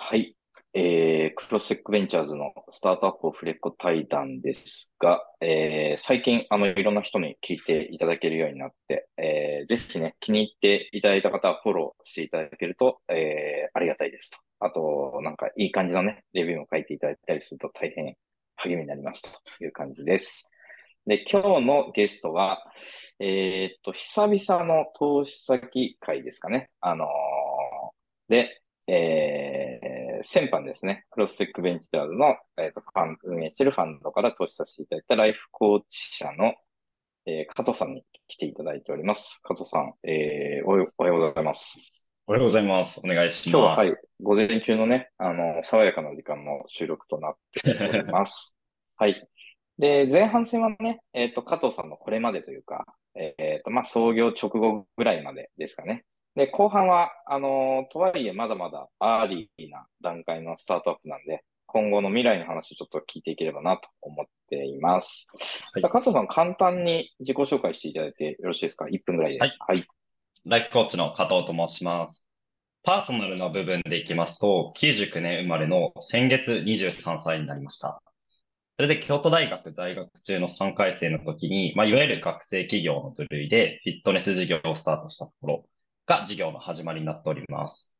はい。えー、クロステックベンチャーズのスタートアップオフレコ対談ですが、えー、最近、あの、いろんな人に聞いていただけるようになって、えー、ぜひね、気に入っていただいた方はフォローしていただけると、えー、ありがたいですと。あと、なんか、いい感じのね、レビューも書いていただいたりすると大変励みになりますという感じです。で、今日のゲストは、えー、っと、久々の投資先会ですかね。あのー、で、えー、先般ですね、クロステックベンチャーズの、えーと、ファン、運営しているファンドから投資させていただいたライフコーチ社の、えー、加藤さんに来ていただいております。加藤さん、えー、おおはようございます。おはようございます。お願いします。今日は、はい、午前中のね、あの、爽やかな時間の収録となっております。はい。で、前半戦はね、えっ、ー、と、加藤さんのこれまでというか、えっ、ー、と、まあ、創業直後ぐらいまでですかね。で、後半は、あのー、とはいえまだまだアーリーな段階のスタートアップなんで、今後の未来の話をちょっと聞いていければなと思っています。はい、加藤さん、簡単に自己紹介していただいてよろしいですか ?1 分ぐらいで。はい。はい、ライフコーチの加藤と申します。パーソナルな部分でいきますと、99年生まれの先月23歳になりました。それで京都大学在学中の3回生の時に、まあ、いわゆる学生起業の部類でフィットネス事業をスタートしたところ、が事業の始まりになっております。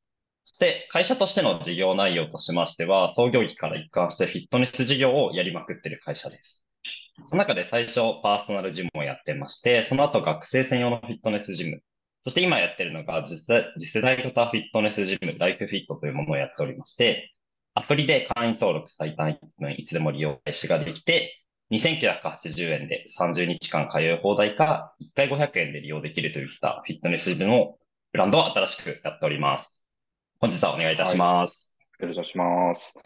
そして、会社としての事業内容としましては、創業期から一貫してフィットネス事業をやりまくっている会社です。その中で最初、パーソナルジムをやってまして、その後、学生専用のフィットネスジム、そして今やってるのが次世代型フィットネスジム、ライフフィットというものをやっておりまして、アプリで会員登録最短1分いつでも利用開始ができて、2980円で30日間通い放題か、1回500円で利用できるといったフィットネスジムのブランドを新しくやっております。本日はお願いいたします。はい、よろしくお願いします。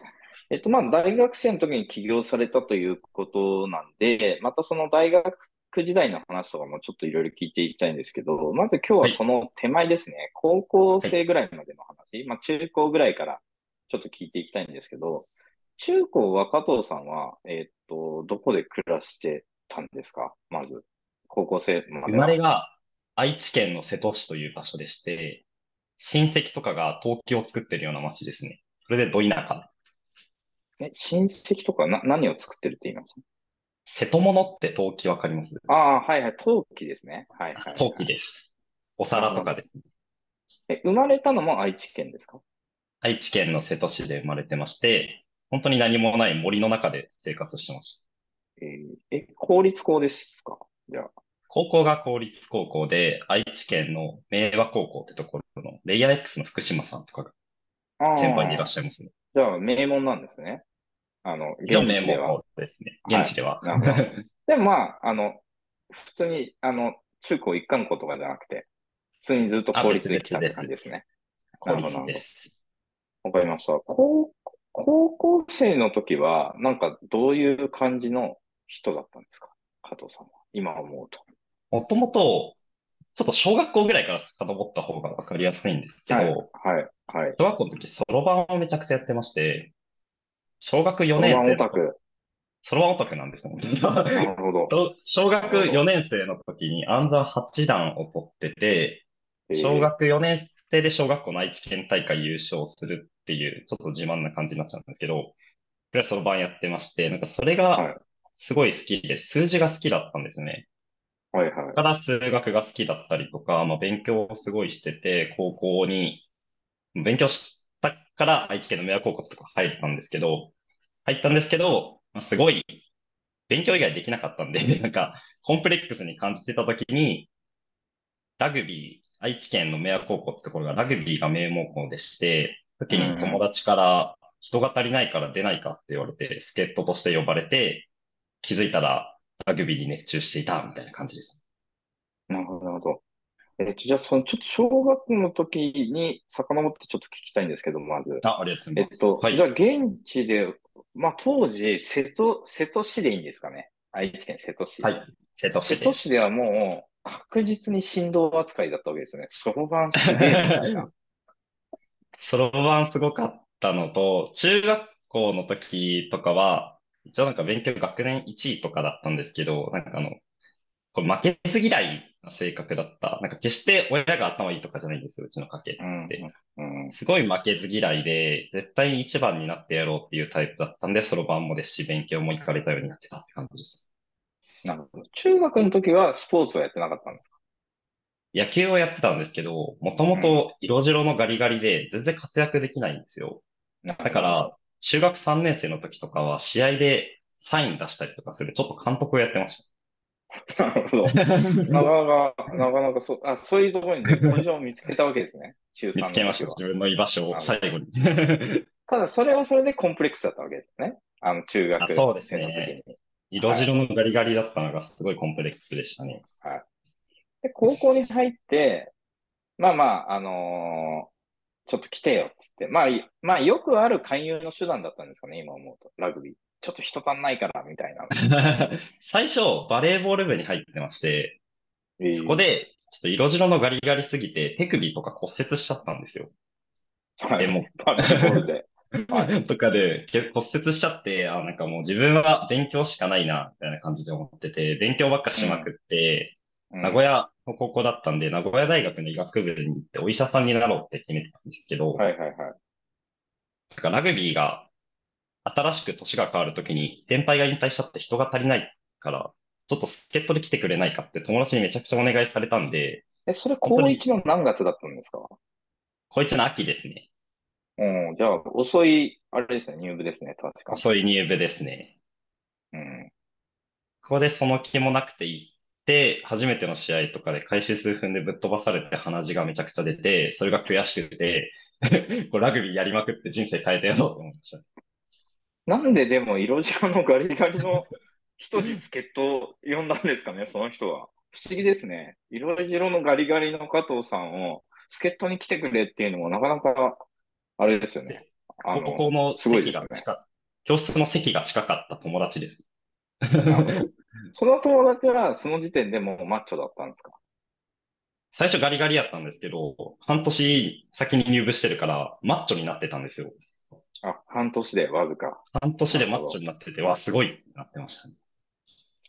えっと、まあ、大学生の時に起業されたということなんで、またその大学時代の話とかもちょっといろいろ聞いていきたいんですけど、まず今日はその手前ですね、はい、高校生ぐらいまでの話、はい、まあ、中高ぐらいからちょっと聞いていきたいんですけど、中高は加藤さんは、えっと、どこで暮らしてたんですか？まず、高校生まで。生まれが愛知県の瀬戸市という場所でして、親戚とかが陶器を作ってるような町ですね。それでど田舎。え、親戚とかな、何を作ってるって言います？瀬戸物って陶器わかります？ああ、はいはい、陶器ですね。はい、はい、陶器です。お皿とかですね。え、生まれたのも愛知県ですか？愛知県の瀬戸市で生まれてまして、本当に何もない森の中で生活してました。えー、え、公立校ですか？じゃあ。高校が公立高校で、愛知県の明和高校ってところのレイヤー X の福島さんとかが先輩にいらっしゃいますね。じゃあ、名門なんですね。あの、現地では。ですね。現地では。はい、でもまあ、あの、普通に、あの、中高一貫校とかじゃなくて、普通にずっと公立で来たって感じですね。公立です。わかりました。高高校生の時は、なんかどういう感じの人だったんですか？加藤さんは。今思うと。もともと、ちょっと小学校ぐらいから遡った方がわかりやすいんですけど、はい、はい、はい。小学校の時、そろばんをめちゃくちゃやってまして、小学4年生。そろばんオタク。なんですよ。なるほど。小学4年生の時に暗算8段を取ってて、小学4年生で小学校の愛知県大会優勝するっていう、ちょっと自慢な感じになっちゃうんですけど、それはそろばんやってまして、なんかそれがすごい好きで、数字が好きだったんですね。はいはい。から数学が好きだったりとか、まあ、勉強をすごいしてて、高校に、勉強したから愛知県の明和高校とか入ったんですけど、入ったんですけど、まあ、すごい勉強以外できなかったんで、なんか、コンプレックスに感じてたときに、ラグビー、愛知県の明和高校ってところがラグビーが名門校でして、時に友達から人が足りないから出ないかって言われて、助っ人として呼ばれて、気づいたらラグビーに熱中していたみたいな感じです。なるほど、なるほど。えっ、と、じゃあ、その、ちょっと小学の時に遡ってちょっと聞きたいんですけど、まず。あ、ありがとうございます。えっと、はい、じゃあ、現地で、まあ、当時、瀬戸、瀬戸市でいいんですかね。愛知県瀬戸市。はい。瀬戸市で。瀬戸市ではもう、確実に振動扱いだったわけですよね。そろばんすげえみたいな。そろばんすごかったのと、中学校の時とかは、一応なんか勉強学年1位とかだったんですけど、なんかあの、これ負けず嫌いな性格だった。なんか決して親が頭いいとかじゃないんですよ、うちの家系っうんて。うん。すごい負けず嫌いで、絶対に一番になってやろうっていうタイプだったんで、そろばんもですし、勉強も行かれたようになってたって感じです。なるほど。中学の時はスポーツはやってなかったんですか？野球をやってたんですけど、もともと色白のガリガリで全然活躍できないんですよ。だだから、中学3年生の時とかは試合でサイン出したりとかする、ちょっと監督をやってまし なるほど。なた。かなか、なかなかそう、あ、そういうところにね ポジションを見つけたわけですね。中3見のつけました。時は。自分の居場所を最後に。ただ、それはそれでコンプレックスだったわけですね。あの、中学あそうです生の時ねに。色白のガリガリだったのがすごいコンプレックスでしたね。で、高校に入って、まあまあ、あのーちょっと来てよ、つって。まあ、いまあ、よくある勧誘の手段だったんですかね、今思うと。ラグビー。ちょっと人足んないから、みたいな。最初、バレーボール部に入ってまして、そこで、で、ちょっと色白のガリガリすぎて、手首とか骨折しちゃったんですよ。はいでもバレーボールで。はい。とかで、け骨折しちゃって、あ、なんかもう自分は勉強しかないな、みたいな感じで思ってて、勉強ばっかしまくって、名古屋の高校だったんで、名古屋大学の医学部に行ってお医者さんになろうって決めてたんですけど、はいはいはい。なんかラグビーが新しく年が変わるときに、先輩が引退しちゃって人が足りないから、ちょっと助っ人で来てくれないかって友達にめちゃくちゃお願いされたんで、え、それ高1の何月だったんですか？こいつの秋ですね。うん、じゃあ、遅い、あれですね、入部ですね、確か。遅い入部ですね。うん。ここでその気もなくて行って、初めての試合とかで開始数分でぶっ飛ばされて鼻血がめちゃくちゃ出て、それが悔しくて、こうラグビーやりまくって人生変えてやろうと思いました。なんででも色白のガリガリの人に助っ人を呼んだんですかね、その人は。不思議ですね。色白のガリガリの加藤さんを助っ人に来てくれっていうのもなかなか、あれですよね。あここの席が近、教室の席が近かった友達です。その友達はその時点でもうマッチョだったんですか？最初ガリガリやったんですけど、半年先に入部してるから、マッチョになってたんですよ。あ、半年でわずか。半年でマッチョになってて、わ、すごいってなってましたね。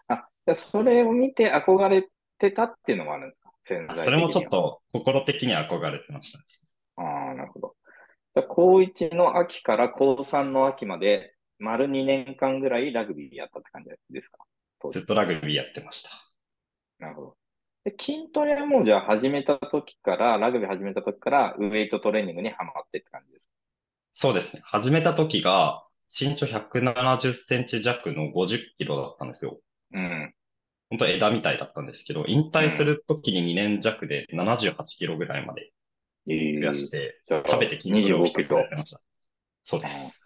あ、じゃあそれを見て憧れてたっていうのもあるんですか？潜在それもちょっと心的には憧れてました。ああ、なるほど。じゃあ高1の秋から高3の秋まで、丸2年間ぐらいラグビーやったって感じですか？ずっとラグビーやってました。なるほど。で、筋トレはもうじゃあ始めた時から、ラグビー始めた時から、ウェイトトレーニングにハマってって感じですそうですね。始めた時が、身長170センチ弱の50キロだったんですよ。かうん。本当枝みたいだったんですけど、引退する時に2年弱で78キロぐらいまでえ増やして、じゃあ食べて筋トレを25ひたキロすらやってました。そうです。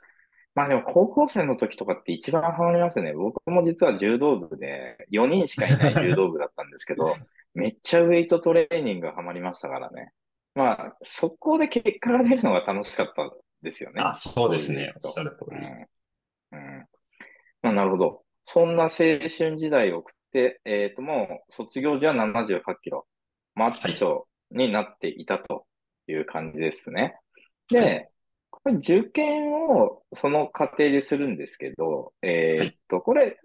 まあでも高校生の時とかって一番ハマりますよね。僕も実は柔道部で4人しかいない柔道部だったんですけど、めっちゃウェイトトレーニングハマりましたからね。まあ、そこで結果が出るのが楽しかったですよね。あ、そうですね。おっしゃる通り。うん。うん。まあ、なるほど。そんな青春時代を送って、えっ、と、もう卒業時は78キロ。マッチョになっていたという感じですね。で、はいこれ受験をその過程でするんですけど、えっと、これ、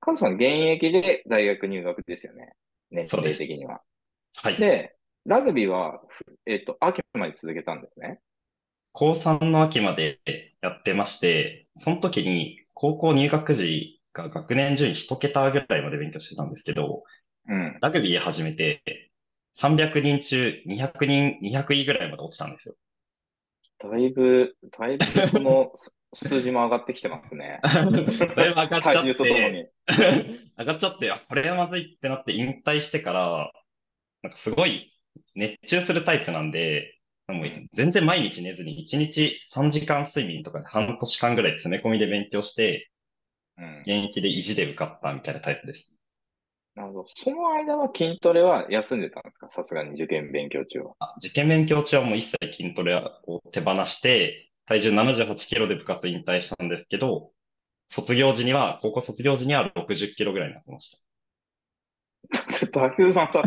カズさん現役で大学入学ですよね。年齢的には。はい。で、ラグビーは、えっと、秋まで続けたんですね。高3の秋までやってまして、その時に高校入学時が学年順位1桁ぐらいまで勉強してたんですけど、うん。ラグビー始めて300人中200人、200位ぐらいまで落ちたんですよ。だいぶ、だいぶその す数字も上がってきてますね。だいぶ上がっちゃ体重とと。上がっちゃって、あ、これはまずいってなって引退してから、なんかすごい熱中するタイプなんで、もう全然毎日寝ずに1日3時間睡眠とかで半年間ぐらい詰め込みで勉強して、うん。現役で意地で受かったみたいなタイプです。なるほど。その間は筋トレは休んでたんですか？さすがに受験勉強中は。あ受験勉強中はもう一切筋トレを手放して、体重78キロで部活引退したんですけど、卒業時には、高校卒業時には60キロぐらいになってました。だいぶまた、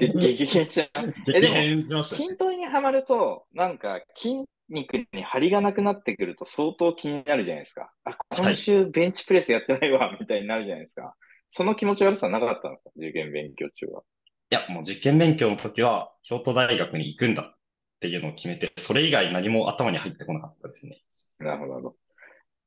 え激変しちゃう。えで激も。筋トレにはまると、なんか筋肉に張りがなくなってくると相当気になるじゃないですか。あ、今週ベンチプレスやってないわ、みたいになるじゃないですか。その気持ち悪さなかったんですか？受験勉強中は。や、もう受験勉強の時は、京都大学に行くんだっていうのを決めて、それ以外何も頭に入ってこなかったですね。なるほど、なるほど。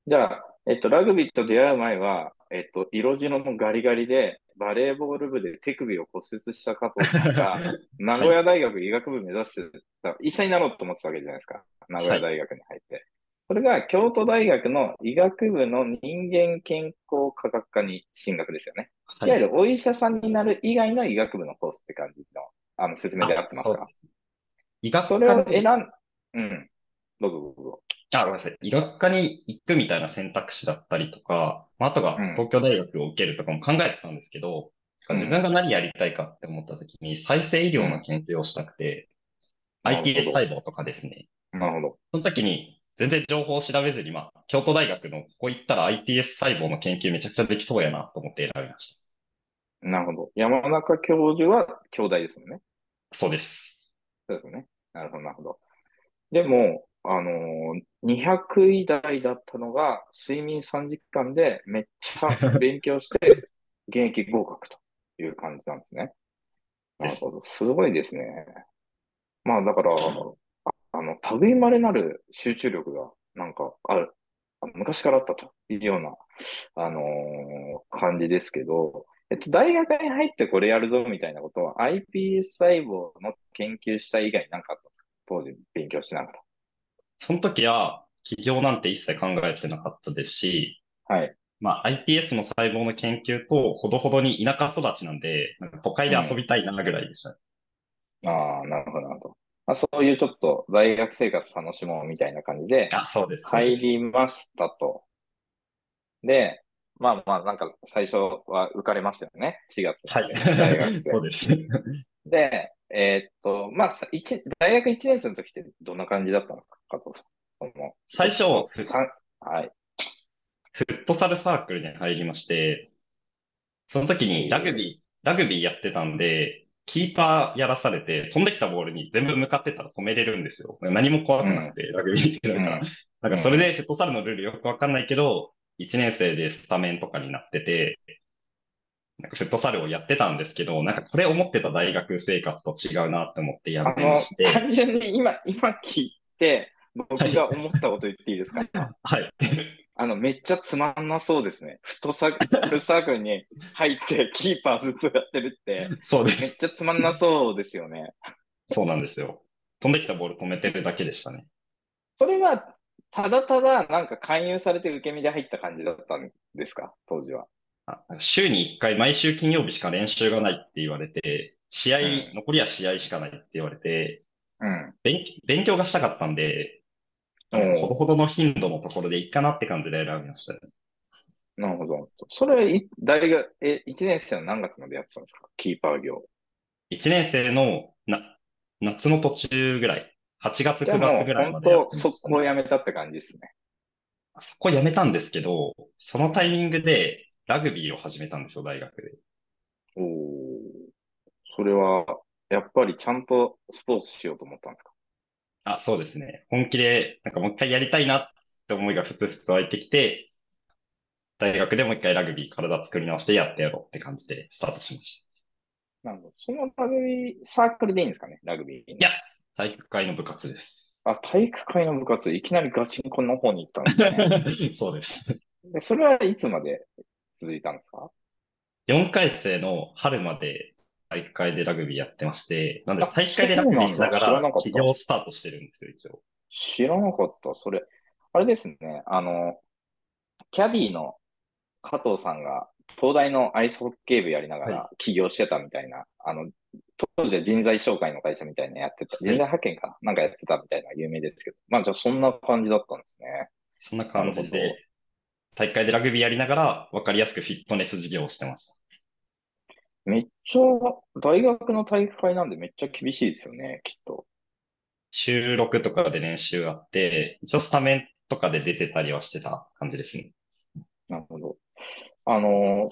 じゃあ、えっと、ラグビーと出会う前は、えっと、色白のガリガリで、バレーボール部で手首を骨折した加藤さんが、名古屋大学医学部目指してた、医者になろうと思ってたわけじゃないですか。名古屋大学に入って。それが京都大学の医学部の人間健康科学科に進学ですよね。い、わゆるお医者さんになる以外の医学部のコースって感じのあの説明で合ってますか医学それを選ん、うん。どうぞどうぞ。あ、ごめんなさい。医学科に行くみたいな選択肢だったりとか、まあ、あとが東京大学を受けるとかも考えてたんですけど、うん、自分が何やりたいかって思った時に再生医療の研究をしたくて、うん、iPS 細胞とかですね。なるほど。その時に全然情報を調べずに、まあ、京都大学のここ行ったら iPS 細胞の研究めちゃくちゃできそうやなと思って選びました。なるほど。山中教授は兄弟ですもんね。そうです。そうですね。なるほど、なるほど。でも、あのー、200位台だったのが、睡眠3時間でめっちゃ勉強して、現役合格という感じなんですね。なるほど。すごいですね。まあ、だから、あの、類まれなる集中力がなんかある、昔からあったというような、あのー、感じですけど、えっと、大学に入ってこれやるぞみたいなことは iPS 細胞の研究した以外なんかあったんですか？当時勉強しながら。その時は起業なんて一切考えてなかったですし、はい。まあ iPS の細胞の研究とほどほどに田舎育ちなんで、なんか都会で遊びたいなぐらいでした、うん、ああ、なるほど、なるほど。まあ、そういうちょっと大学生活楽しもうみたいな感じで、あ、そうです。入りましたと。で、まあまあ、なんか最初は浮かれましたよね。4月。はい。大学生。そうです。で、えー、っと、まあ、一大学1年生の時ってどんな感じだったんですか加藤さん。最初、はい。フットサルサークルに入りまして、その時にラグビー、ラグビーやってたんで、キーパーやらされて、飛んできたボールに全部向かってたら止めれるんですよ。何も怖くなくて、ラグビーだから。なんかそれでフットサルのルールよくわかんないけど、1年生でスタメンとかになってて、なんかフットサルをやってたんですけど、なんかこれ思ってた大学生活と違うなって思ってやめまして。単純に今、今聞いて、僕が思ったこと言っていいですか？はい。あの、めっちゃつまんなそうですね。フットサルサークルに入ってキーパーずっとやってるって。そうです。めっちゃつまんなそうですよね。そうなんですよ。飛んできたボール止めてるだけでしたね。それは、ただただなんか勧誘されて受け身で入った感じだったんですか？当時は。週に1回、毎週金曜日しか練習がないって言われて、試合、うん、残りは試合しかないって言われて、うん、勉勉強がしたかったんで、ほどほどの頻度のところでいいかなって感じで選びました、ね。なるほど。それ、大学、え、1年生の何月までやってたんですか？キーパー業。1年生のな夏の途中ぐらい。8月、9月ぐらいまでね。本当、そこをやめたって感じですね。そこやめたんですけど、そのタイミングでラグビーを始めたんですよ、大学で。おお。それは、やっぱりちゃんとスポーツしようと思ったんですか？あ、そうですね。本気で、なんかもう一回やりたいなって思いがふつふつと湧いてきて、大学でもう一回ラグビー体作り直してやってやろうって感じでスタートしました。なるほど。そのラグビーサークルでいいんですかねラグビー。いや、体育会の部活です。あ、体育会の部活、いきなりガチンコの方に行ったんですね。そうです。で、それはいつまで続いたんですか ?4 回生の春まで大会でラグビーやってまして、なんで大会でラグビーしながら起業スタートしてるんですよ、一応。知らなかった。それ、あれですね、あの、キャディの加藤さんが東大のアイスホッケー部やりながら起業してたみたいな、はい、あの、当時は人材紹介の会社みたいなやってた、人材派遣かなんかやってたみたいな有名ですけど、まあじゃあそんな感じだったんですね。そんな感じで、大会でラグビーやりながら分かりやすくフィットネス事業をしてました。めっちゃ、大学の体育会なんでめっちゃ厳しいですよね、きっと。収録とかで練習あって、一応スタメンとかで出てたりはしてた感じですね。なるほど。あの、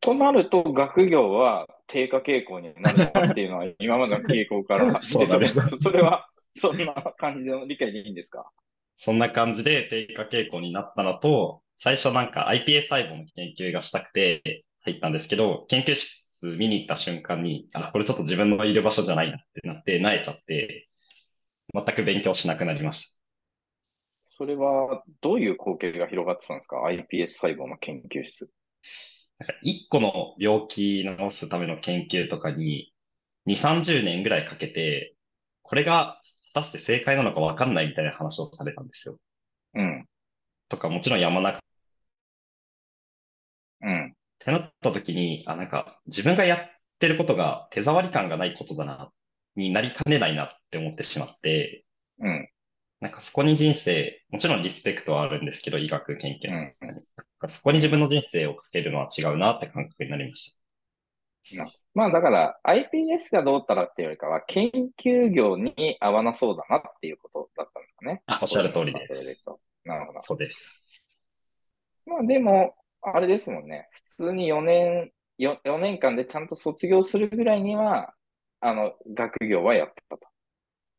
となると学業は低下傾向になるのかっていうのは今までの傾向から そうです。それはそんな感じの理解でいいんですか？そんな感じで低下傾向になったのと、最初なんか iPS 細胞の研究がしたくて、入ったんですけど、研究見に行った瞬間に、あ、これちょっと自分のいる場所じゃないなってなって、慣れちゃって、全く勉強しなくなりました。それは、どういう光景が広がってたんですか ?iPS 細胞の研究室。なんか一個の病気治すための研究とかに、2、30年ぐらいかけて、これが果たして正解なのかわかんないみたいな話をされたんですよ。うん。とか、もちろん山中。うん。ってなった時に、あ、なんか自分がやってることが手触り感がないことだな、になりかねないなって思ってしまって、うん。なんかそこに人生、もちろんリスペクトはあるんですけど、医学研究の、うん、そこに自分の人生をかけるのは違うなって感覚になりました。まあだから iPS がどうたらっていうよりかは研究業に合わなそうだなっていうことだったんですかね。あ、おっしゃる通りです。なるほど。そうです。まあでも、あれですもんね。普通に4年、4, 4年間でちゃんと卒業するぐらいには、あの、学業はやったと。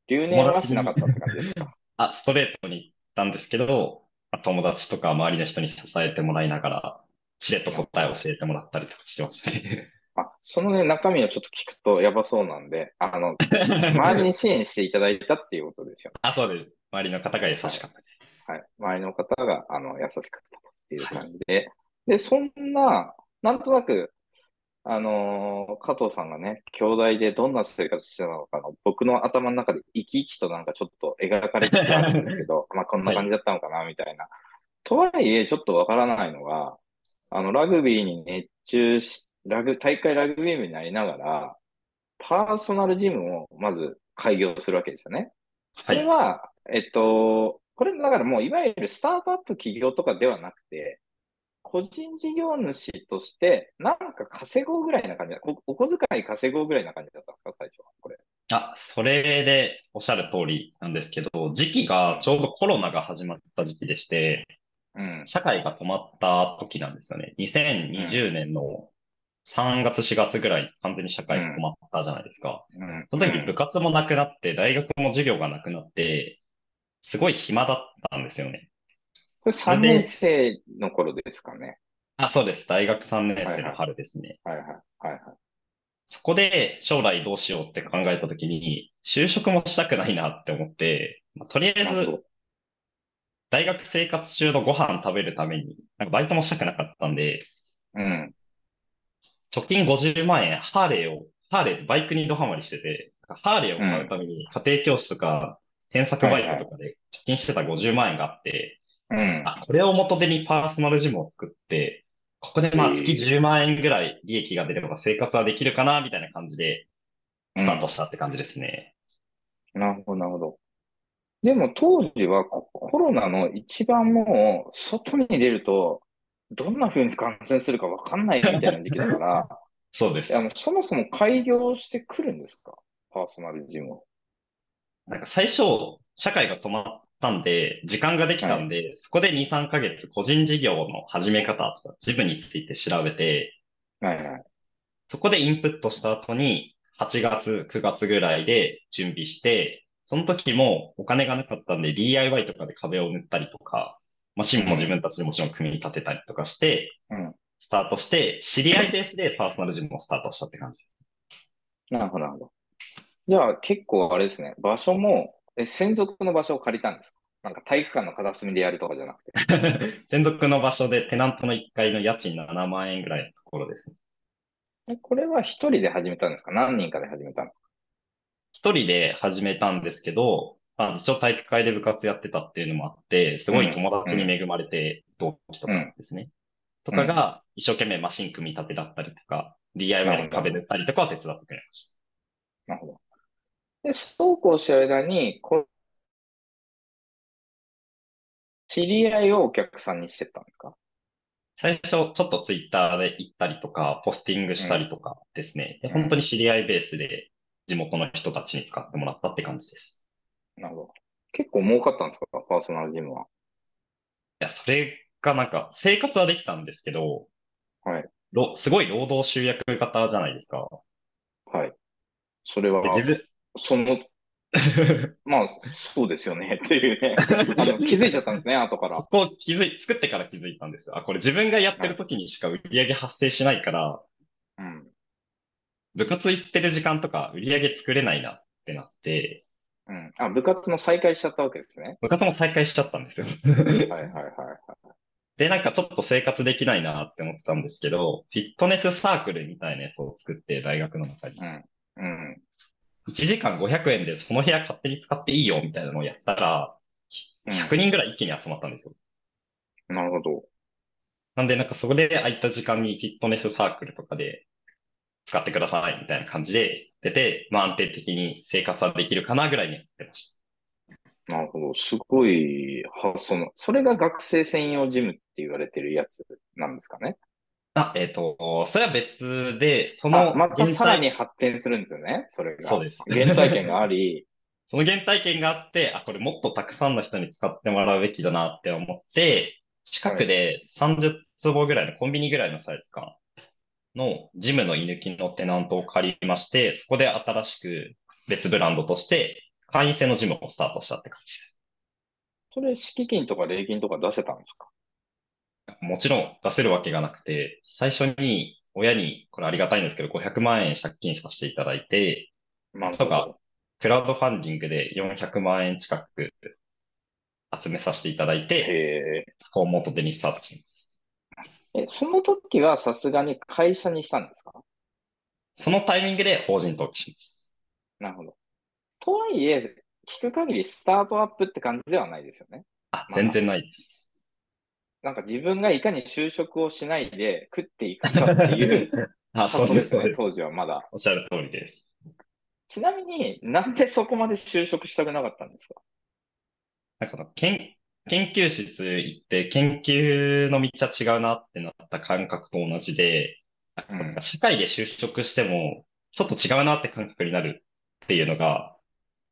留年はしなかったって感じですか？あ、ストレートに言ったんですけど、友達とか周りの人に支えてもらいながら、しれっと答えを教えてもらったりとかしてましたね。あ、そのね、中身をちょっと聞くとやばそうなんで、あの、周りに支援していただいたっていうことですよね。あ、そうです。周りの方が優しかったです。はい。はい、周りの方が、あの、優しかったという感じで、はい、で、そんな、なんとなく、あのー、加藤さんがね、兄弟でどんな生活してたのかの、僕の頭の中で生き生きとなんかちょっと描かれてたんですけど、まあこんな感じだったのかな、みたいな。はい、とはいえ、ちょっとわからないのが、あの、ラグビーに熱中し、ラグ、大会ラグビー部になりながら、パーソナルジムをまず開業するわけですよね。これは、えっと、これだからもういわゆるスタートアップ企業とかではなくて、個人事業主として、なんか稼ごうぐらいな感じだ。お小遣い稼ごうぐらいな感じだったんですか、最初は。これ。あ、それでおっしゃる通りなんですけど、時期がちょうどコロナが始まった時期でして、うん、社会が止まった時なんですよね。2020年の3月、4月ぐらい完全に社会が止まったじゃないですか。うん、その時部活もなくなって、大学も授業がなくなって、すごい暇だったんですよね。これ3年生の頃ですかね。あ、そうです。大学3年生の春ですね。はいはい。はいはい。そこで将来どうしようって考えたときに、就職もしたくないなって思って、まあ、とりあえず、大学生活中のご飯食べるために、なんかバイトもしたくなかったんで、うん。貯金50万円、ハーレーを、ハーレー、バイクにドハマりしてて、ハーレーを買うために家庭教師とか、添削バイトとかで貯金してた50万円があって、うん。あ、これを元手にパーソナルジムを作って、ここでまあ月10万円ぐらい利益が出れば生活はできるかな、みたいな感じで、スタートしたって感じですね。うん、なるほど、なるほど。でも当時はコロナの一番もう外に出るとどんな風に感染するかわかんないみたいな時期だから、そうです。あのそもそも開業してくるんですか？パーソナルジムを。なんか最初、社会が止まったんで、時間ができたんで、はい、そこで2、3ヶ月個人事業の始め方とか、ジムについて調べて、はいはい。そこでインプットした後に、8月、9月ぐらいで準備して、その時もお金がなかったんで DIY とかで壁を塗ったりとか、マシンも自分たちでもちろん組み立てたりとかして、うん、スタートして、知り合いベースでパーソナルジムをスタートしたって感じです。なるほど、なるほど。じゃあ結構あれですね、場所もえ、専属の場所を借りたんですか？なんか体育館の片隅でやるとかじゃなくて。専属の場所でテナントの1階の家賃7万円ぐらいのところですね。これは一人で始めたんですか？何人かで始めたんですか？一人で始めたんですけど、まあ、一応体育会で部活やってたっていうのもあって、すごい友達に恵まれて、同期とかですね。うん、とかが一生懸命マシン組み立てだったりとか、DIY で壁塗ったりとかは手伝ってくれました。なるほど。で、そうこうしてる間に、こ知り合いをお客さんにしてたんですか？最初、ちょっとツイッターで行ったりとか、ポスティングしたりとかですね。うん、で本当に知り合いベースで地元の人たちに使ってもらったって感じです。なるほど。結構儲かったんですか？パーソナルジムは。いや、それがなんか、生活はできたんですけど、はい。すごい労働集約型じゃないですか。はい。それは、自分、その、まあ、そうですよね っていうね。あの気づいちゃったんですね、後から。そこ気づい、作ってから気づいたんですよ。あ、これ自分がやってる時にしか売り上げ発生しないから、うん。部活行ってる時間とか売り上げ作れないなってなって、うん。あ、部活も再開しちゃったわけですね。部活も再開しちゃったんですよ。はいはいはいはい。で、なんかちょっと生活できないなって思ってたんですけど、フィットネスサークルみたいなやつを作って、大学の中にう。ん。うん。1時間500円でその部屋勝手に使っていいよみたいなのをやったら、うん100人ぐらい一気に集まったんですよ。なるほど。なんで、なんかそこで空いた時間にフィットネスサークルとかで使ってくださいみたいな感じで出て、まあ安定的に生活はできるかなぐらいにやってましなるほど。すごい発想の。それが学生専用ジムって言われてるやつなんですかね？た。あ、えっと、それは別で、そあ、のまたさらに発展するんですよね。それが。そうです原体験があり、その原体験があって、あ、これもっとたくさんの人に使ってもらうべきだなって思って、近くで30坪ぐらいのコンビニぐらいのサイズ感のジムの居抜きのテナントを借りまして、そこで新しく別ブランドとして会員制のジムをスタートしたって感じです。それ敷金とか礼金とか出せたんですか？もちろん出せるわけがなくて、最初に親に、これありがたいんですけど、500万円借金させていただいて、まあ、とかクラウドファンディングで400万円近く集めさせていただいて、へそこを元手にスタートします。え。え、その時はさすがに会社にしたんですか？そのタイミングで法人登記します。なるほど。とはいえ、聞く限りスタートアップって感じではないですよね。あ、全然ないです。なんか自分がいかに就職をしないで食っていくかっていう あ、発そうで、想ですすね。当時はまだ。おっしゃる通りです。ちなみになんでそこまで就職したくなかったんですか？なんか研、研究室行って研究の道は違うなってなった感覚と同じで、うんなんか社会で就職しても、ちょっと違うなって感覚になるっていうのが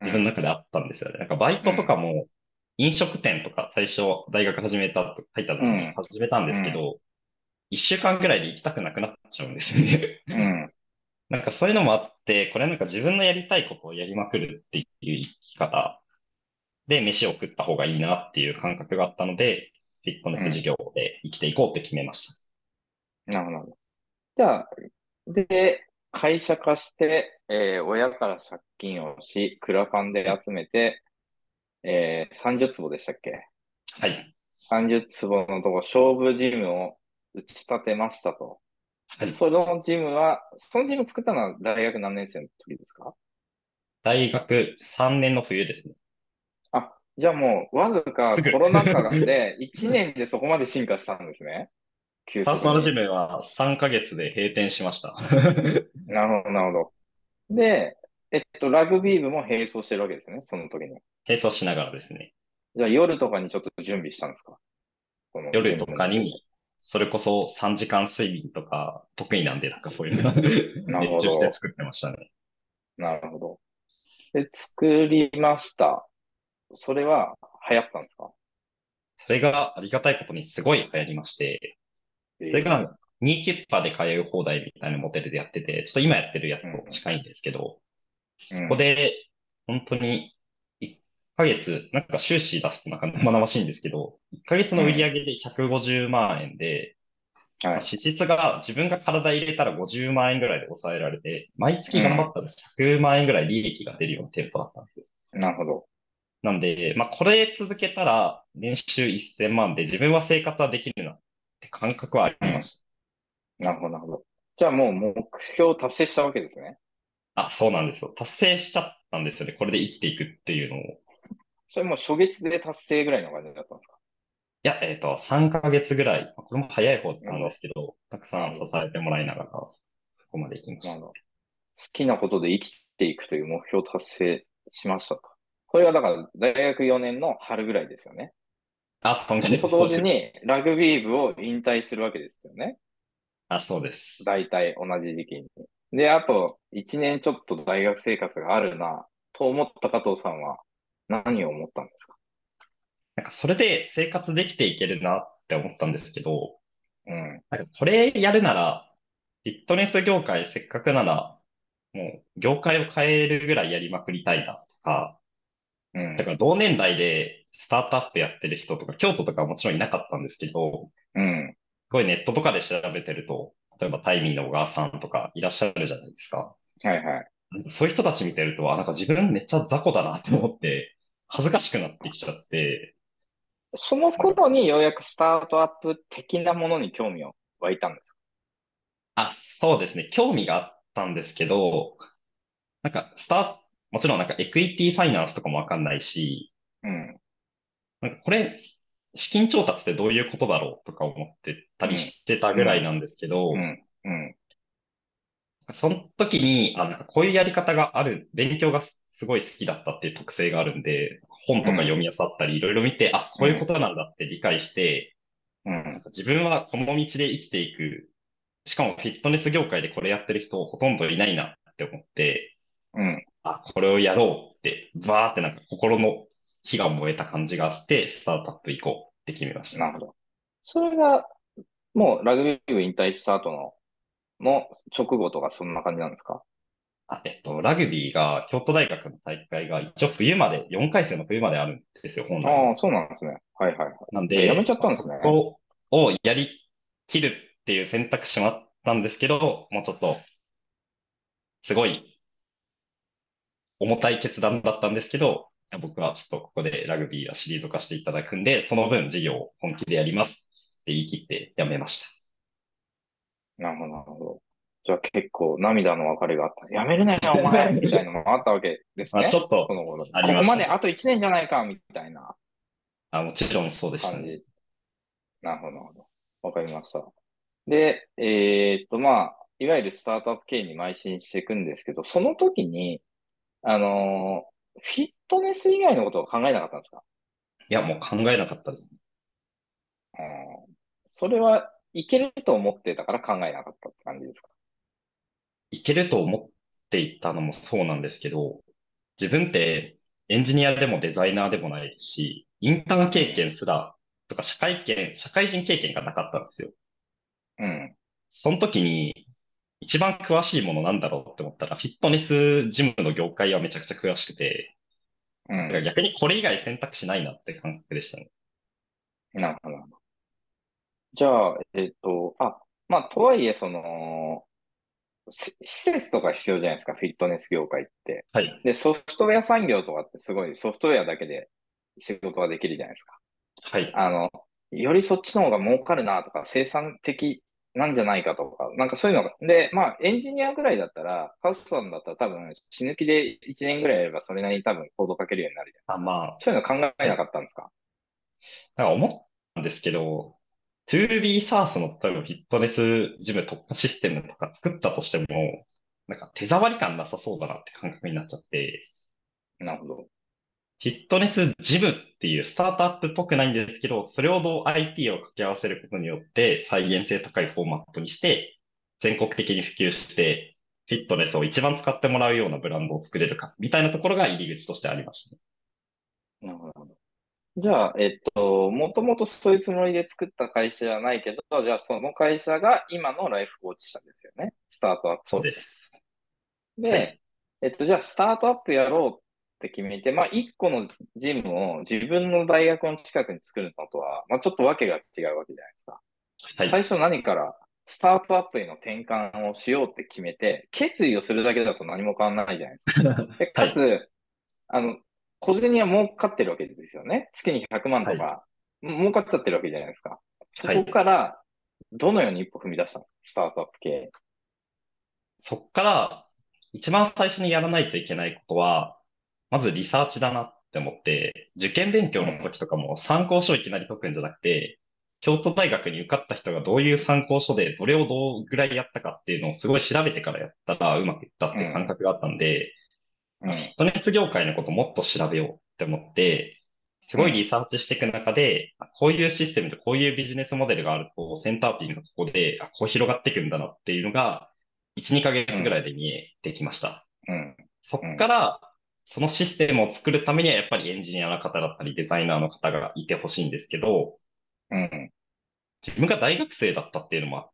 自分の中であったんですよね。なんかバイトとかも飲食店とか最初大学始めた、入った時に始めたんですけど、一週間ぐらいで行きたくなくなっちゃうんですよね。うん。なんかそういうのもあって、これなんか自分のやりたいことをやりまくるっていう生き方で飯を食った方がいいなっていう感覚があったので、フィットネス事業で生きていこうって決めました。なるほど。じゃあ、で、会社化して、えー親から借金をし、クラファンで集めて、えー30坪でしたっけ？はい。?30 坪のとこ、勝負ジムを打ち立てましたと。はい。そのジムは、そのジム作ったのは大学何年生の時ですか？大学3年の冬ですね。あ、じゃあもう、わずかコロナ禍で 1年でそこまで進化したんですね。急パーソナルジム。ムは3ヶ月で閉店しました。なるほど、なるほど。で、えっと、ラグビー部も並走してるわけですね、その時に。並走しながらですね。じゃあ夜とかにちょっと準備したんですか？夜とかに、それこそ3時間睡眠とか得意なんで、なんかそういうの熱 中して作ってましたね。なるほど。で、作りました？それは流行ったんですか？それがありがたいことにすごい流行りまして、それが2キュッパで通い放題みたいなモデルでやってて、ちょっと今やってるやつと近いんですけど、うんそこで本当に1ヶ月、なんか収支出すとなんか生々しいんですけど、1ヶ月の売り上げで150万円で、まはい。あ支出が自分が体入れたら50万円ぐらいで抑えられて、毎月頑張ったら100万円ぐらい利益が出るような店舗だったんですよ。なるほど。なんで、まあ、これ続けたら年収1000万で自分は生活はできるなって感覚はありました。なるほど、なるほど。じゃあもう目標を達成したわけですね。あ、そうなんですよ。達成しちゃったんですよね。これで生きていくっていうのを。いそれもう初月で達成ぐらいの感じだったんですか？や、えっと、3ヶ月ぐらい、これも早い方なんですけど、たくさん支えてもらいながら、そこまで行きました。好きなことで生きていくという目標を達成しましたと。これがだから大学4年の春ぐらいですよね。あ、そんぐらいと同時にラグビー部を引退するわけですよね。あ、そうです。大体同じ時期に。で、あと1年ちょっと大学生活があるな、と思った加藤さんは何を思ったんですか？なんかそれで生活できていけるなって思ったんですけど、うん。なんかこれやるなら、フィットネス業界せっかくなら、もう業界を変えるぐらいやりまくりたいなとか、うんだ。から同年代でスタートアップやってる人とか、京都とかはもちろんいなかったんですけど、うん。すごいネットとかで調べてると、例えばタイミーの小川さんとかいらっしゃるじゃないですか。はいはい。そういう人たち見てると、あ、なんか自分めっちゃ雑魚だなって思って、恥ずかしくなってきちゃって、その頃にようやくスタートアップ的なものに興味を湧いたんですか？あ、そうですね。興味があったんですけど、なんか、スター、もちろんなんかエクイティファイナンスとかもわかんないし、うん。なんかこれ、資金調達ってどういうことだろうとか思ってたりしてたぐらいなんですけど、うん。うん。その時に、あ、なんかこういうやり方がある、勉強がすごい好きだったっていう特性があるんで、本とか読み漁ったりいろいろ見て、あ、こういうことなんだって理解して、うん。自分はこの道で生きていく、しかもフィットネス業界でこれやってる人ほとんどいないなって思って、うん。あ、これをやろうって、バーってなんか心の火が燃えた感じがあって、スタートアップ行こうって決めました。なるほど。それが、もうラグビー部引退した後の、の直後とかそんな感じなんですか？あ、えっと、ラグビーが、京都大学の大会が一応冬まで、4回生の冬まであるんですよ、本来。ああ、そうなんですね。はいはいはい。なんで、やめちゃったんですね。そこをやりきるっていう選択肢もあったんですけど、もうちょっと、すごい重たい決断だったんですけど、僕はちょっとここでラグビーは退かしていただくんで、その分事業を本気でやりますって言い切ってやめました。なるほど、なるほど。じゃあ結構涙の別れがあった。やめるなよ、お前 みたいなのもあったわけですね。あちょっと、この頃。ここまであと1年じゃないか、みたいな。あ、もちろんそうでしたね。なるほど、なるほど。わかりました。で、えー、っと、まあ、いわゆるスタートアップ系に邁進していくんですけど、その時に、あのー、フィットネス以外のことを考えなかったんですか？いや、もう考えなかったです。うん。それはいけると思ってたから考えなかったって感じですか？いけると思っていたのもそうなんですけど、自分ってエンジニアでもデザイナーでもないし、インターン経験すら、とか社会験、社会人経験がなかったんですよ。うん。その時に、一番詳しいものなんだろうって思ったら、フィットネスジムの業界はめちゃくちゃ詳しくて、うん。逆にこれ以外選択肢ないなって感覚でしたね。なるほど。じゃあ、えっと、あ、まあ、とはいえ、その、施設とか必要じゃないですか、フィットネス業界って。はい。で、ソフトウェア産業とかってすごいソフトウェアだけで仕事ができるじゃないですか。はい。あの、よりそっちの方が儲かるなとか、生産的なんじゃないかとか、なんかそういうのが、で、まあ、エンジニアぐらいだったら、ハウスさんだったら多分、死ぬ気で1年ぐらいやればそれなりに多分コードかけるようになるじゃないですか。あ、まあ。そういうの考えなかったんですか？なんか思ったんですけど、2B サースの例えばフィットネスジム特化システムとか作ったとしても、なんか手触り感なさそうだなって感覚になっちゃって。なるほど。フィットネスジムっていうスタートアップっぽくないんですけど、それをどう IT を掛け合わせることによって再現性高いフォーマットにして、全国的に普及して、フィットネスを一番使ってもらうようなブランドを作れるか、みたいなところが入り口としてありましたね。なるほど。じゃあ、えっと、もともとそういうつもりで作った会社じゃないけど、じゃあその会社が今のライフコーチ社ですよね。スタートアップ。そうです。で、はい、えっと、じゃあスタートアップやろうって決めて、まあ、一個のジムを自分の大学の近くに作るのとは、まあ、ちょっとわけが違うわけじゃないですか。はい、最初何からスタートアップへの転換をしようって決めて、決意をするだけだと何も変わらないじゃないですか。でかつ、はい、あの、小銭は儲かってるわけですよね。月に100万とか、はい、儲かっちゃってるわけじゃないですか。そこから、どのように一歩踏み出したんですか、スタートアップ系。そこから、一番最初にやらないといけないことは、まずリサーチだなって思って、受験勉強の時とかも参考書いきなり解くんじゃなくて、京都大学に受かった人がどういう参考書で、どれをどうぐらいやったかっていうのをすごい調べてからやったらうまくいったっていう感覚があったんで、フィットネス業界のこともっと調べようって思って、すごいリサーチしていく中で、こういうシステムでこういうビジネスモデルがあると、センターピンがここで、こう広がっていくんだなっていうのが、1、2ヶ月ぐらいで見えてきました。うん、そっから、そのシステムを作るためには、やっぱりエンジニアの方だったり、デザイナーの方がいてほしいんですけど、うん、自分が大学生だったっていうのもあっ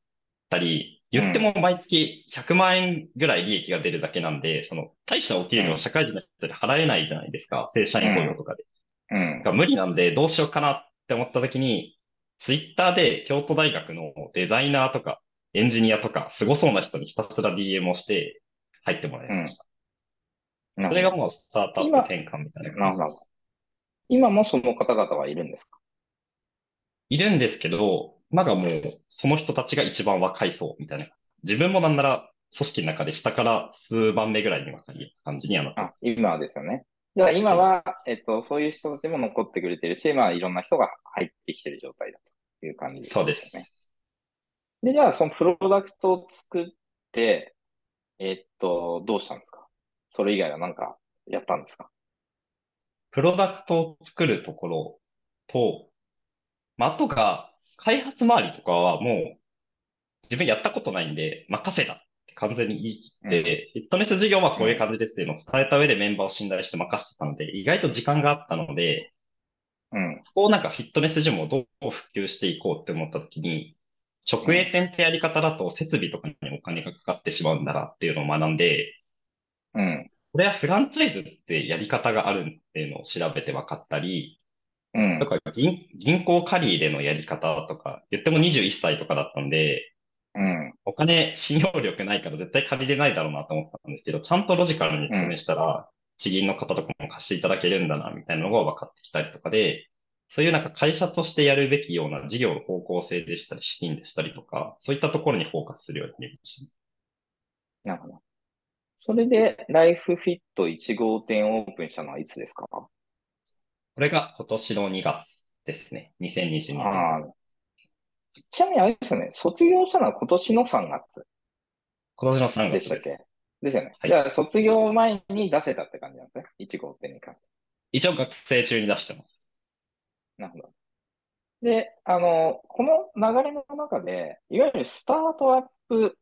たり、言っても毎月100万円ぐらい利益が出るだけなんで、その、大したお給料を社会人の人で払えないじゃないですか。正社員雇用とかで。うん。が無理なんで、どうしようかなって思った時に、ツイッターで京都大学のデザイナーとか、エンジニアとか、凄そうな人にひたすら DM をして入ってもらいました。それがもうスタートアップ転換みたいな感じです。今もその方々はいるんですか？いるんですけど、なんかもう、その人たちが一番若い層みたいな。自分もなんなら組織の中で下から数番目ぐらいに若い感じにはなってます。今はですよね。じゃあ今は、えっと、そういう人たちも残ってくれてるし、まあいろんな人が入ってきてる状態だという感じですね。そうです。で、じゃあそのプロダクトを作って、えっと、どうしたんですか？それ以外は何かやったんですか？プロダクトを作るところと、まあ、あとが、開発周りとかはもう、自分やったことないんで、任せたって完全に言い切って、フィットネス事業はこういう感じですっていうのを伝えた上でメンバーを信頼して任せてたので、意外と時間があったので、うん。ここをなんかフィットネスジムをどう普及していこうって思った時に、直営店ってやり方だと設備とかにお金がかかってしまうんだなっていうのを学んで、うん。これはフランチャイズってやり方があるっていうのを調べて分かったり、うん。とか銀、銀行借り入れのやり方とか、言っても21歳とかだったんで、うん。お金、信用力ないから絶対借りれないだろうなと思ったんですけど、ちゃんとロジカルに説明したら、地銀の方とかも貸していただけるんだな、みたいなのが分かってきたりとかで、そういうなんか会社としてやるべきような事業の方向性でしたり、資金でしたりとか、そういったところにフォーカスするようになりました。なるほど。それで、ライフフィット1号店オープンしたのはいつですか？これが今年の2月ですね。2022年。ちなみにあれですよね、卒業したのは今年の3月。今年の3月でしたっけ？ですよね。はい、じゃあ、卒業前に出せたって感じなんですね。1号店に関して。一応学生中に出してます。なるほど。で、あの、この流れの中で、いわゆるスタートアップ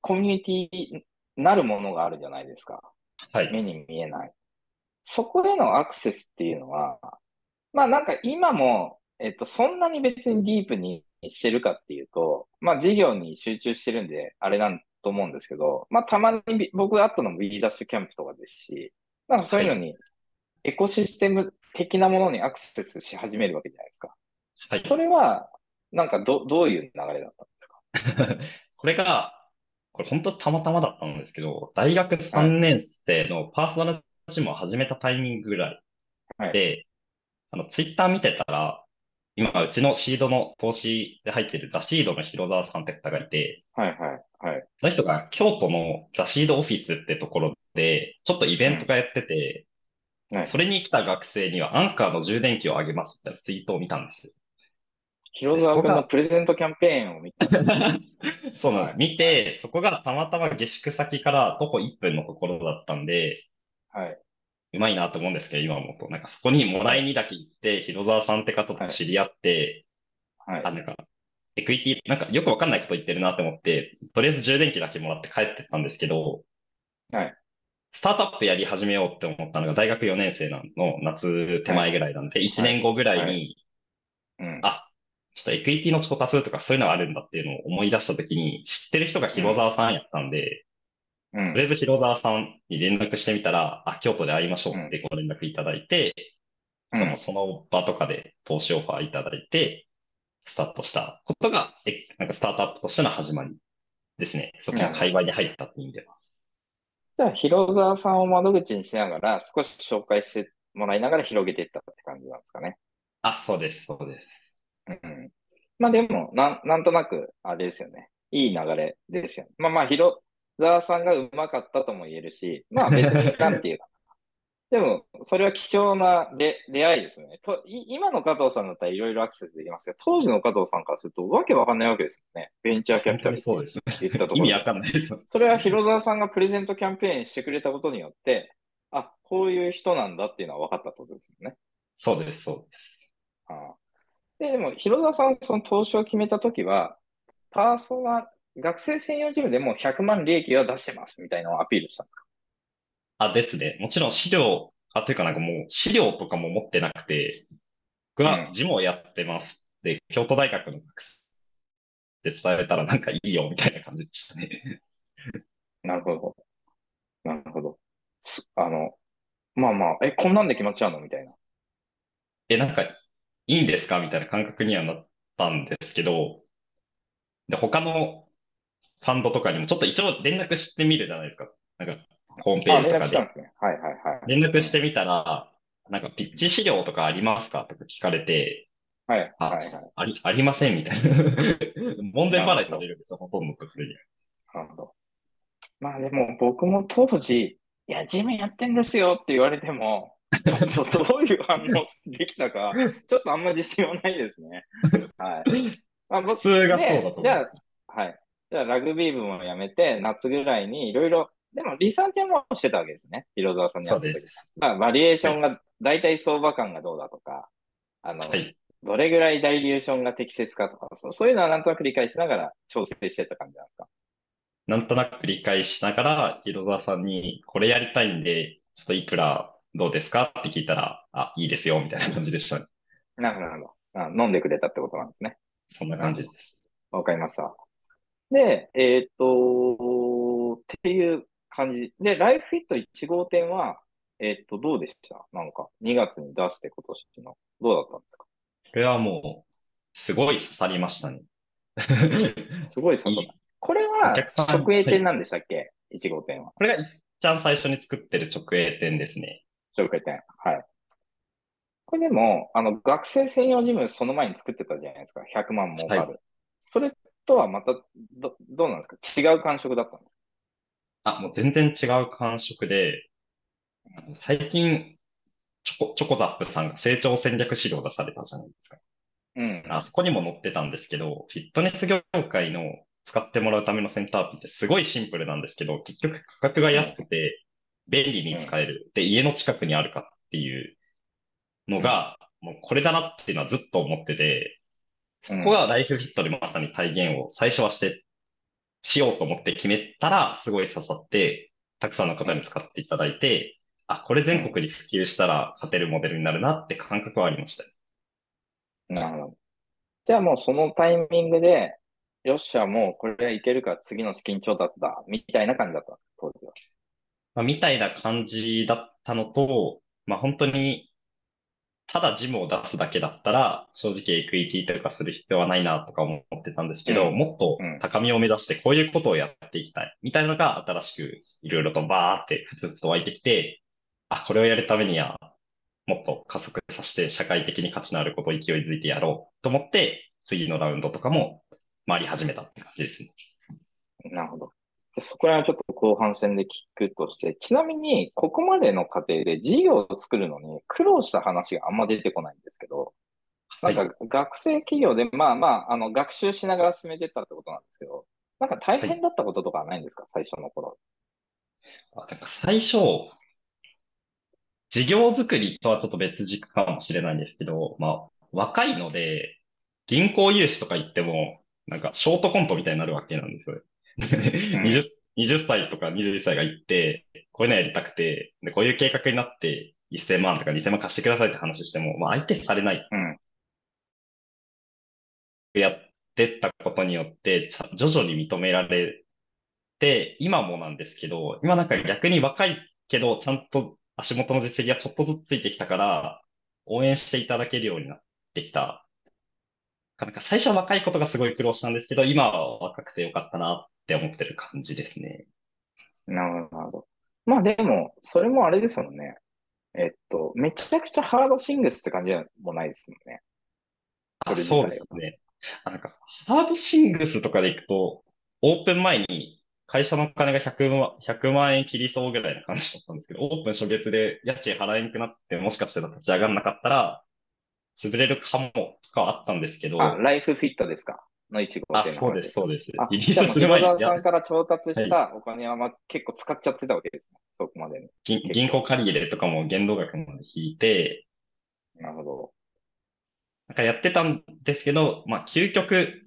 コミュニティなるものがあるじゃないですか。はい。目に見えない。そこへのアクセスっていうのは、まあなんか今も、えっと、そんなに別にディープにしてるかっていうと、まあ事業に集中してるんで、あれなんと思うんですけど、まあたまに僕があったのも B ダッシュキャンプとかですし、なんかそういうのに、エコシステム的なものにアクセスし始めるわけじゃないですか。はい。それは、なんかど、どういう流れだったんですか？これが、これ本当たまたまだったんですけど、大学3年生のパーソナルジムを始めたタイミングぐらいで、はい、あの、ツイッター見てたら、今、うちのシードの投資で入っているザシードの広沢さんって方がいて、はいはいはい。その人が京都のザシードオフィスってところで、ちょっとイベントがやってて、はい、それに来た学生にはアンカーの充電器をあげますってツイートを見たんです。広沢君のプレゼントキャンペーンを見た。そうなんです。見て、そこがたまたま下宿先から徒歩1分のところだったんで、はい。うまいなと思うんですけど、今思うと。なんかそこにもらいにだけ行って、広沢さんって方と知り合って、はい。あ、なんか、エクイティ、なんかよくわかんないこと言ってるなと思って、とりあえず充電器だけもらって帰ってたんですけど、はい。スタートアップやり始めようって思ったのが大学4年生の夏手前ぐらいなんで、はい、1年後ぐらいに、はいはい、あ、ちょっとエクイティの調達とかそういうのがあるんだっていうのを思い出したときに、知ってる人が広沢さんやったんで、うん、とりあえず広沢さんに連絡してみたら、あ、京都で会いましょうってご連絡いただいて、うん、その場とかで投資オファーいただいて、スタートしたことが、え、なんかスタートアップとしての始まりですね。そっちの界隈に入ったっていう意味では。じゃあ、広沢さんを窓口にしながら、少し紹介してもらいながら広げていったって感じなんですかね。あ、そうです、そうです。うん。まあでも、なん、なんとなく、あれですよね。いい流れですよね。まあまあ、広沢さんがうまかったとも言えるし、まあ別に、なんていうか でも、それは貴重な出出会いですよね。と今の加藤さんだったらいろいろアクセスできますけど、当時の加藤さんからするとわけわかんないわけですよね。ベンチャーキャピタルそうです。言ったところ。意味わかんないです。それは広沢さんがプレゼントキャンペーンしてくれたことによって、あ、こういう人なんだっていうのは分かったってことですよね。そうです、そうです。ああで、でも、広沢さん、その投資を決めたときは、パーソナ、学生専用ジムでも100万利益は出してますみたいなのをアピールしたんですか？あ、ですね。もちろん資料、あ、というかなんかもう資料とかも持ってなくて、僕は事務をやってますで、京都大学の学生で伝えたらなんかいいよみたいな感じでしたね。なるほど。なるほど。あの、まあまあ、え、こんなんで決まっちゃうの？みたいな。え、なんか、いいんですか？みたいな感覚にはなったんですけど、で、他のファンドとかにもちょっと一応連絡してみるじゃないですか。なんか、ホームページとかで。連絡したんですね。はいはいはい。連絡してみたら、なんかピッチ資料とかありますかとか聞かれて、はいあ、はいはい。あり、ありませんみたいな。門前払いされるんですよ、ほとんどのところに。なるほど。まあでも僕も当時、いや、ジムやってんですよって言われても、ちょっと どういう反応できたか、ちょっとあんま自信はないですね。はい。まあ、僕普通がそうだと思うでじゃあ、はい。じゃあラグビー部もやめて、夏ぐらいにいろいろ、でもリサーチもしてたわけですね。広沢さんに。そうです。まあ、バリエーションが、大体相場感がどうだとか、あの、はい。どれぐらいダイリューションが適切かとか、そうそういうのはなんとなく理解しながら調整してた感じなんですか？なんとなく理解しながら、広沢さんに、これやりたいんで、ちょっといくらどうですかって聞いたら、あ、いいですよ、みたいな感じでしたね。なるほど、飲んでくれたってことなんですね。そんな感じです。わかりました。で、えっ、と、っていう感じ。で、ライフフィット1号店は、えっ、と、どうでした？なんか、2月に出して今年の。どうだったんですか？これはもう、すごい刺さりましたね。すごい刺さった。これおは直営店なんでしたっけ、?1 号店は。これがちゃん最初に作ってる直営店ですね。直営店。はい。これでも、あの、学生専用ジムその前に作ってたじゃないですか。100万儲かる。はそれとはまた、ど、どうなんですか？違う感触だったんですあ、もう全然違う感触で、あの最近、チョコ、チョコザップさんが成長戦略資料出されたじゃないですか。うん。あそこにも載ってたんですけど、フィットネス業界の使ってもらうためのセンターピンってすごいシンプルなんですけど、結局価格が安くて便利に使える。で、家の近くにあるかっていうのが、もうこれだなっていうのはずっと思ってて、そこがライフフィットでまさに体現を最初はして、しようと思って決めたら、すごい刺さって、たくさんの方に使っていただいて、あ、これ全国に普及したら勝てるモデルになるなって感覚はありました。なるほど。じゃあもうそのタイミングで、よっしゃ、もうこれはいけるから次の資金調達だ、みたいな感じだった当時は。まあ、みたいな感じだったのと、まあ、本当に、ただジムを出すだけだったら、正直エクイティとかする必要はないなとか思ってたんですけど、うんもっとうん高みを目指してこういうことをやっていきたい、みたいなのが新しくいろいろとバーってふつふつと湧いてきて、あ、これをやるためには、もっと加速させて社会的に価値のあることを勢いづいてやろうと思って、次のラウンドとかも回り始めたって感じですね。なるほど。でそこら辺はちょっと後半戦で聞くとして、ちなみに、ここまでの過程で事業を作るのに苦労した話があんま出てこないんですけど、なんか学生企業で、まあまあ、あの、学習しながら進めていったってことなんですけど、なんか大変だったこととかはないんですか、最初の頃。あなんか最初、事業作りとはちょっと別軸かもしれないんですけど、まあ、若いので、銀行融資とか言っても、なんかショートコントみたいになるわけなんですよ。20, 20歳とか21歳が行って、こういうのやりたくて、で、こういう計画になって、1000万とか2000万貸してくださいって話しても、まあ相手されない。うん。やってったことによって、徐々に認められて、今もなんですけど、今なんか逆に若いけど、ちゃんと足元の実績がちょっとずつついてきたから、応援していただけるようになってきた。なんか最初は若いことがすごい苦労したんですけど、今は若くてよかったなって思ってる感じですね。なるほど、なるほど。まあでも、それもあれですもんね。えっと、めちゃくちゃハードシングスって感じでもないですもんね。そあ、れそうですね。あ、なんか、ハードシングスとかで行くと、オープン前に会社のお金が100万、100万円切りそうぐらいな感じだったんですけど、オープン初月で家賃払えなくなって、もしかしたら立ち上がらなかったら、潰れるかもとかはあったんですけど、あ、ライフフィットですか？の1号あ、店のそうです、そうです。あ、リリースする前に、さんから調達したお金はまあ結構使っちゃってたわけですね。そこまでに。銀銀行借り入れとかも限度額まで引いて、なるほど。なんかやってたんですけど、まあ、究極、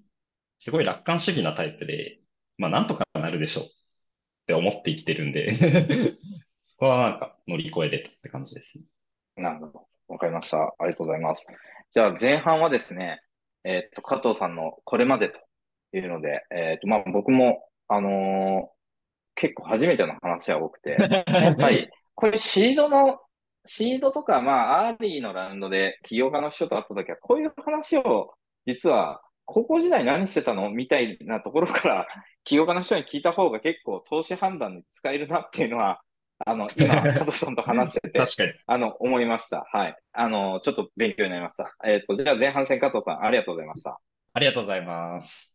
すごい楽観主義なタイプで、まあ、なんとかなるでしょうって思って生きてるんで、そこはなんか乗り越えれたって感じですね。なるほど。わかりました。ありがとうございます。じゃあ前半はですね、えっと、加藤さんのこれまでというので、えっと、まあ僕も、あのー結構初めての話は多くて、やっぱり、これシードの、シードとか、まあ、アーリーのラウンドで起業家の人と会った時は、こういう話を、実は、高校時代何してたのみたいなところから起業家の人に聞いた方が結構投資判断に使えるなっていうのは、あの、今、加藤さんと話してて、確かに。あの、思いました。はい。あの、ちょっと勉強になりました。えっ、と、じゃあ前半戦加藤さん、ありがとうございました。ありがとうございます。